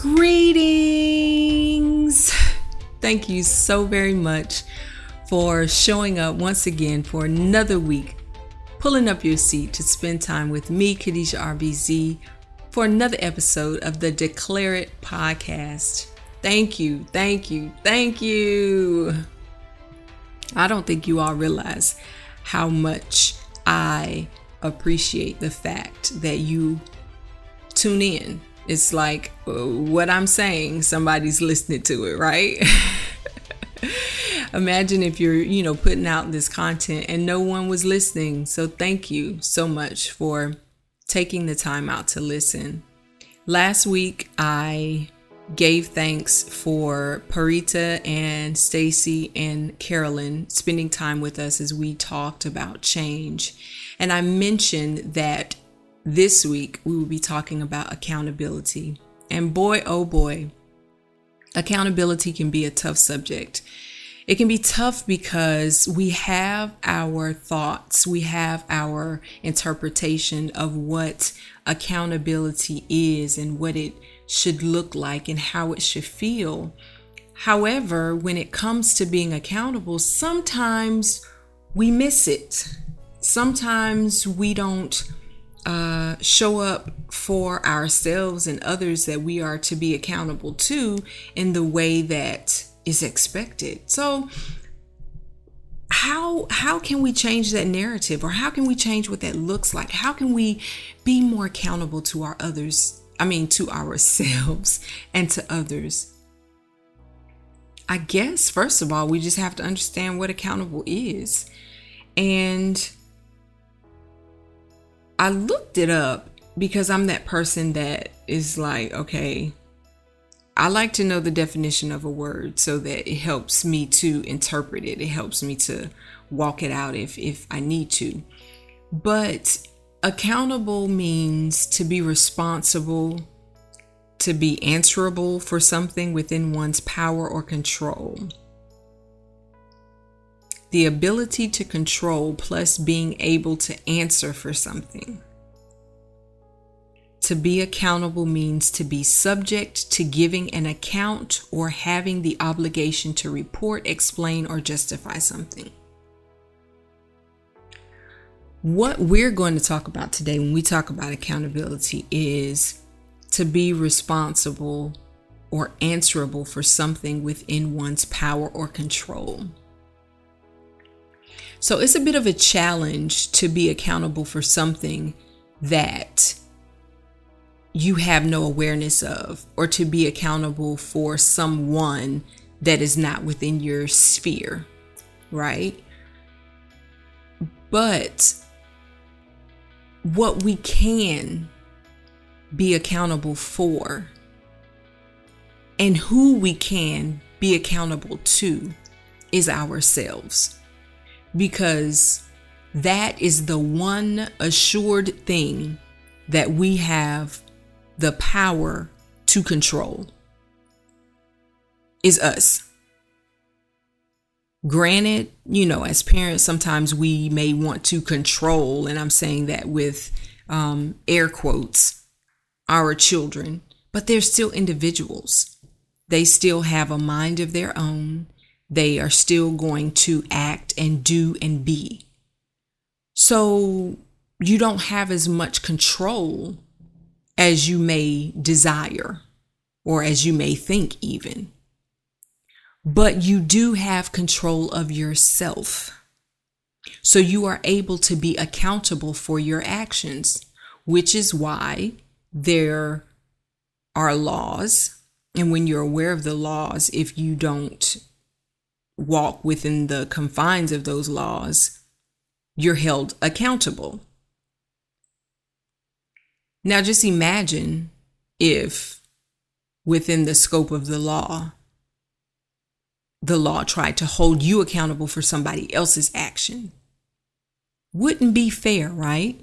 Greetings! Thank you so very much for showing up once again for another week, pulling up your seat to spend time with me, Khadijah RBZ, for another episode of the Declare It podcast. Thank you, thank you, thank you. I don't think you all realize how much I appreciate the fact that you tune in it's like uh, what I'm saying, somebody's listening to it, right? Imagine if you're, you know, putting out this content and no one was listening. So thank you so much for taking the time out to listen. Last week I gave thanks for Parita and Stacy and Carolyn spending time with us as we talked about change. And I mentioned that this week, we will be talking about accountability. And boy, oh boy, accountability can be a tough subject. It can be tough because we have our thoughts, we have our interpretation of what accountability is and what it should look like and how it should feel. However, when it comes to being accountable, sometimes we miss it. Sometimes we don't uh, show up for ourselves and others that we are to be accountable to in the way that is expected. So, how how can we change that narrative or how can we change what that looks like? How can we be more accountable to our others? I mean to ourselves and to others. I guess first of all, we just have to understand what accountable is. And I looked it up because I'm that person that is like, okay, I like to know the definition of a word so that it helps me to interpret it. It helps me to walk it out if if I need to. But accountable means to be responsible, to be answerable for something within one's power or control the ability to control plus being able to answer for something. To be accountable means to be subject to giving an account or having the obligation to report, explain, or justify something. What we're going to talk about today when we talk about accountability is to be responsible or answerable for something within one's power or control. So it's a bit of a challenge to be accountable for something that you have no awareness of, or to be accountable for someone that is not within your sphere, right? But what we can be accountable for and who we can be accountable to is ourselves because that is the one assured thing that we have the power to control is us. Granted, you know, as parents, sometimes we may want to control, and I'm saying that with um, air quotes, our children, but they're still individuals. They still have a mind of their own they are still going to act and do and be. So you don't have as much control as you may desire or as you may think, even. But you do have control of yourself. So you are able to be accountable for your actions, which is why there are laws. And when you're aware of the laws, if you don't walk within the confines of those laws, you're held accountable. Now, just imagine if within the scope of the law, the law tried to hold you accountable for somebody else's action. Wouldn't be fair, right?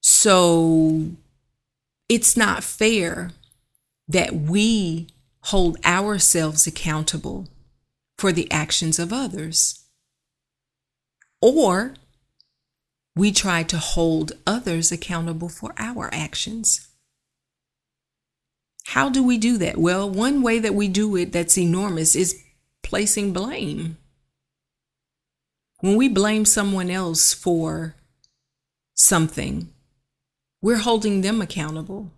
So it's not fair that we hold ourselves accountable for the actions of others. Or we try to hold others accountable for our actions. How do we do that? Well, one way that we do it that's enormous is placing blame. When we blame someone else for something, we're holding them accountable.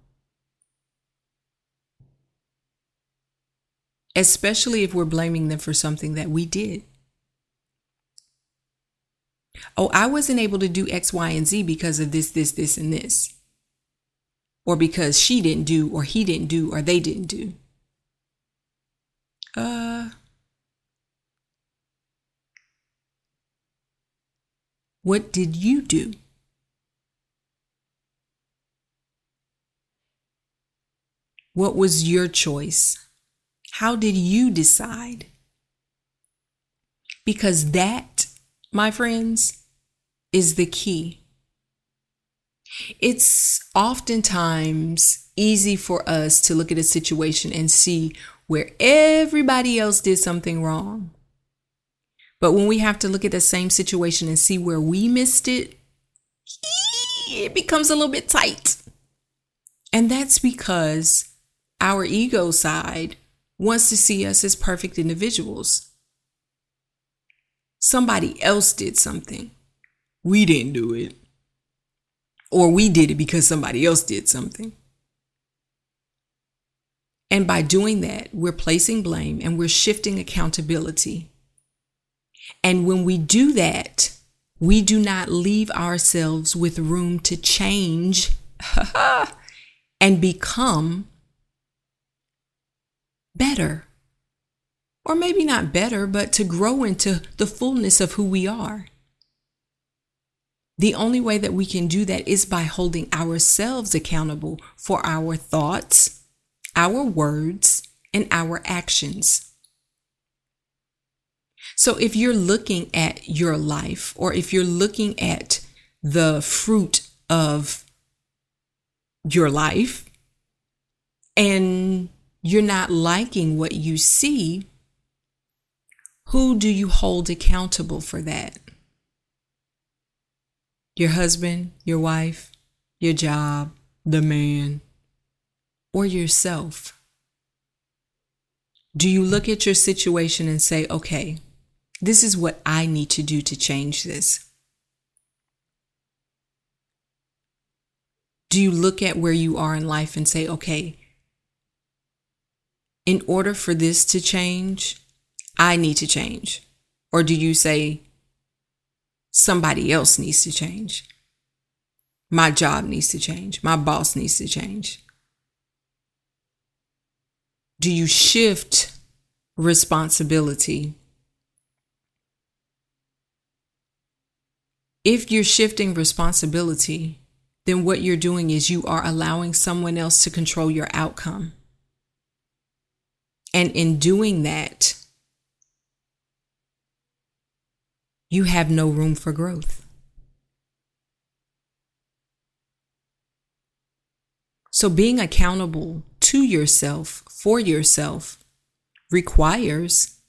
Especially if we're blaming them for something that we did. Oh, I wasn't able to do X, Y, and Z because of this, this, this, and this. Or because she didn't do, or he didn't do, or they didn't do. Uh, what did you do? What was your choice? How did you decide? Because that, my friends, is the key. It's oftentimes easy for us to look at a situation and see where everybody else did something wrong. But when we have to look at the same situation and see where we missed it, it becomes a little bit tight. And that's because our ego side wants to see us as perfect individuals. Somebody else did something. We didn't do it. Or we did it because somebody else did something. And by doing that, we're placing blame and we're shifting accountability. And when we do that, we do not leave ourselves with room to change and become better. Or maybe not better, but to grow into the fullness of who we are. The only way that we can do that is by holding ourselves accountable for our thoughts, our words, and our actions. So if you're looking at your life or if you're looking at the fruit of your life and you're not liking what you see, who do you hold accountable for that? Your husband, your wife, your job, the man, or yourself? Do you look at your situation and say, okay, this is what I need to do to change this? Do you look at where you are in life and say, okay, in order for this to change, I need to change? Or do you say, somebody else needs to change? My job needs to change. My boss needs to change. Do you shift responsibility? If you're shifting responsibility, then what you're doing is you are allowing someone else to control your outcome. And in doing that, you have no room for growth. So, being accountable to yourself, for yourself, requires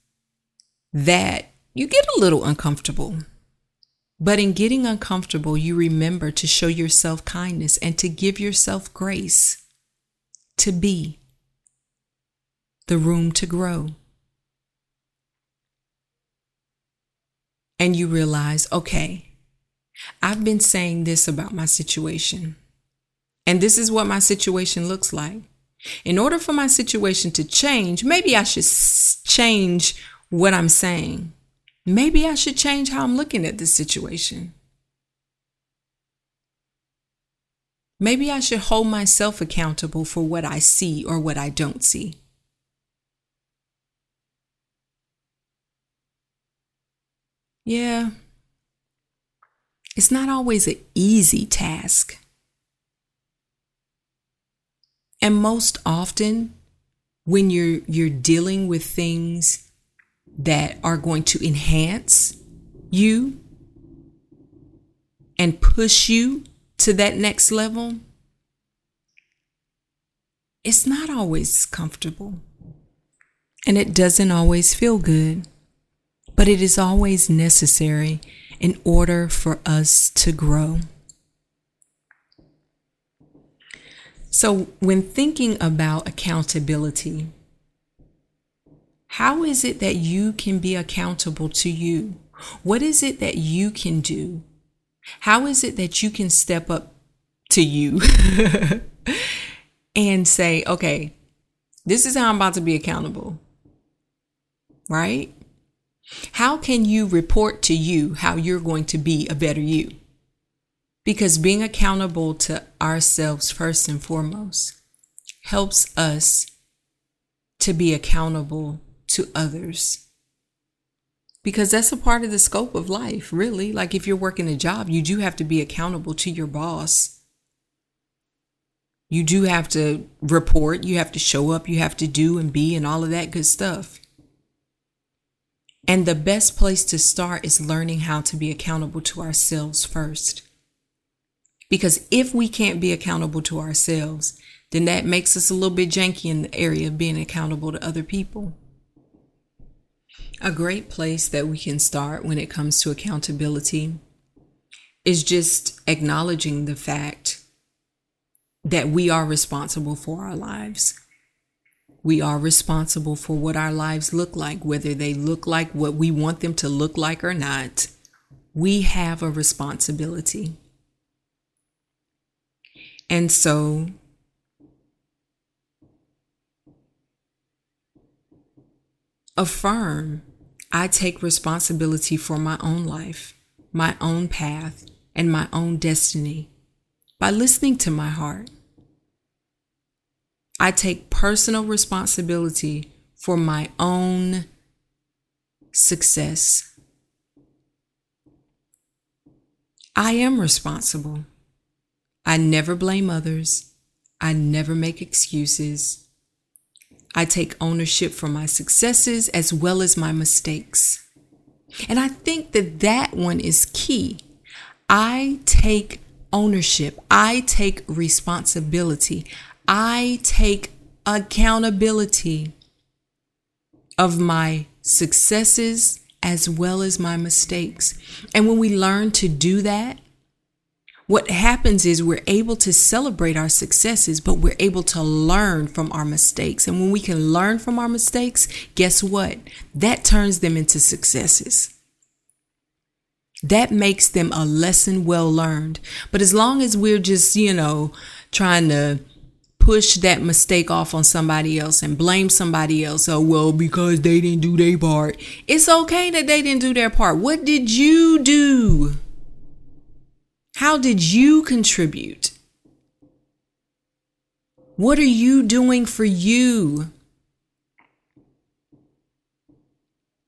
that you get a little uncomfortable. But in getting uncomfortable, you remember to show yourself kindness and to give yourself grace to be the room to grow. And you realize, okay, I've been saying this about my situation, and this is what my situation looks like. In order for my situation to change, maybe I should change what I'm saying. Maybe I should change how I'm looking at this situation. Maybe I should hold myself accountable for what I see or what I don't see. Yeah. It's not always an easy task. And most often, when you're you're dealing with things that are going to enhance you and push you to that next level, it's not always comfortable. And it doesn't always feel good but it is always necessary in order for us to grow. So, when thinking about accountability, how is it that you can be accountable to you? What is it that you can do? How is it that you can step up to you and say, okay, this is how I'm about to be accountable? Right? How can you report to you how you're going to be a better you? Because being accountable to ourselves first and foremost helps us to be accountable to others. Because that's a part of the scope of life, really. Like if you're working a job, you do have to be accountable to your boss. You do have to report, you have to show up, you have to do and be and all of that good stuff. And the best place to start is learning how to be accountable to ourselves first. Because if we can't be accountable to ourselves, then that makes us a little bit janky in the area of being accountable to other people. A great place that we can start when it comes to accountability is just acknowledging the fact that we are responsible for our lives. We are responsible for what our lives look like, whether they look like what we want them to look like or not. We have a responsibility. And so affirm I take responsibility for my own life, my own path, and my own destiny by listening to my heart. I take personal responsibility for my own success. I am responsible. I never blame others. I never make excuses. I take ownership for my successes as well as my mistakes. And I think that that one is key. I take ownership. I take responsibility. I take accountability of my successes as well as my mistakes. And when we learn to do that, what happens is we're able to celebrate our successes, but we're able to learn from our mistakes. And when we can learn from our mistakes, guess what? That turns them into successes. That makes them a lesson well learned. But as long as we're just, you know, trying to push that mistake off on somebody else and blame somebody else. Oh, well, because they didn't do their part. It's okay that they didn't do their part. What did you do? How did you contribute? What are you doing for you?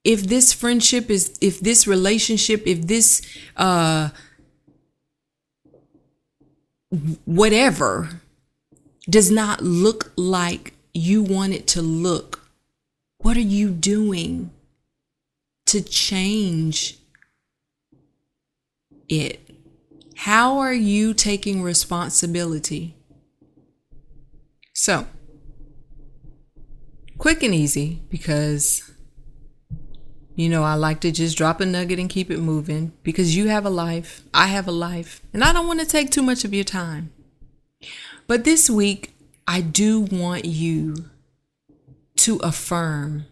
If this friendship is, if this relationship, if this, uh, whatever does not look like you want it to look, what are you doing to change it? How are you taking responsibility? So, quick and easy because you know, I like to just drop a nugget and keep it moving because you have a life, I have a life, and I don't want to take too much of your time. But this week, I do want you to affirm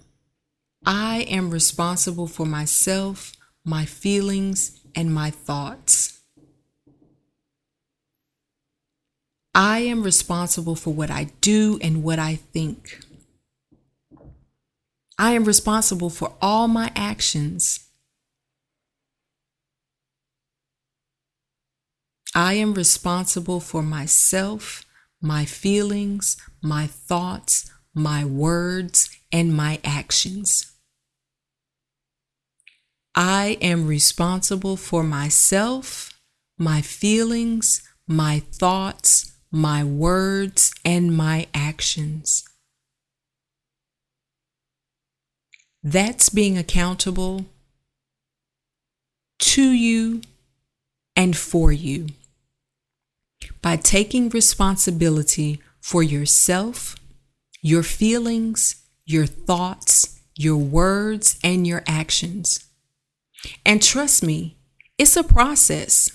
I am responsible for myself, my feelings, and my thoughts. I am responsible for what I do and what I think. I am responsible for all my actions. I am responsible for myself, my feelings, my thoughts, my words, and my actions. I am responsible for myself, my feelings, my thoughts, my words, and my actions. That's being accountable to you and for you by taking responsibility for yourself, your feelings, your thoughts, your words, and your actions. And trust me, it's a process.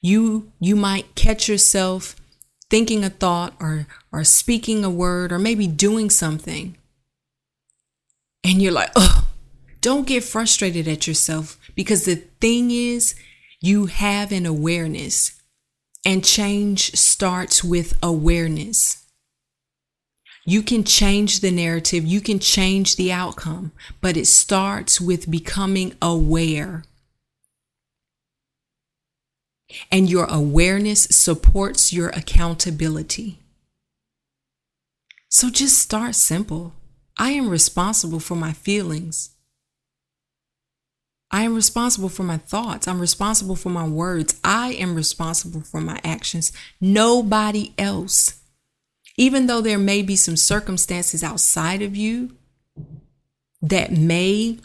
You you might catch yourself thinking a thought or or speaking a word or maybe doing something and you're like, "Oh, don't get frustrated at yourself because the thing is you have an awareness and change starts with awareness. You can change the narrative, you can change the outcome, but it starts with becoming aware. And your awareness supports your accountability. So just start simple. I am responsible for my feelings. I am responsible for my thoughts. I'm responsible for my words. I am responsible for my actions. Nobody else. Even though there may be some circumstances outside of you that may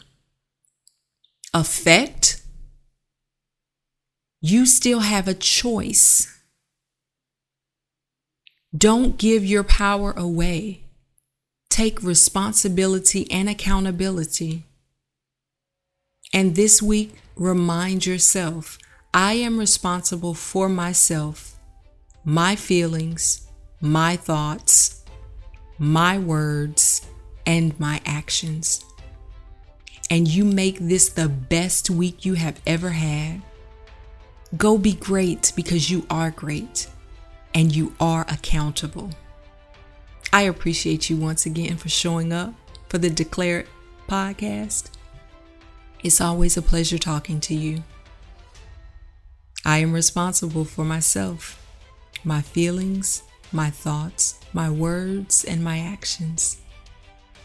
affect, you still have a choice. Don't give your power away. Take responsibility and accountability. And this week, remind yourself I am responsible for myself, my feelings, my thoughts, my words, and my actions. And you make this the best week you have ever had. Go be great because you are great and you are accountable. I appreciate you once again for showing up for the Declare podcast. It's always a pleasure talking to you. I am responsible for myself, my feelings, my thoughts, my words, and my actions.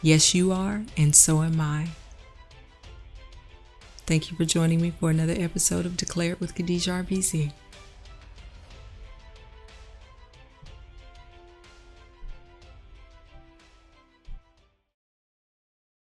Yes, you are, and so am I. Thank you for joining me for another episode of Declare It with Khadijah RBC.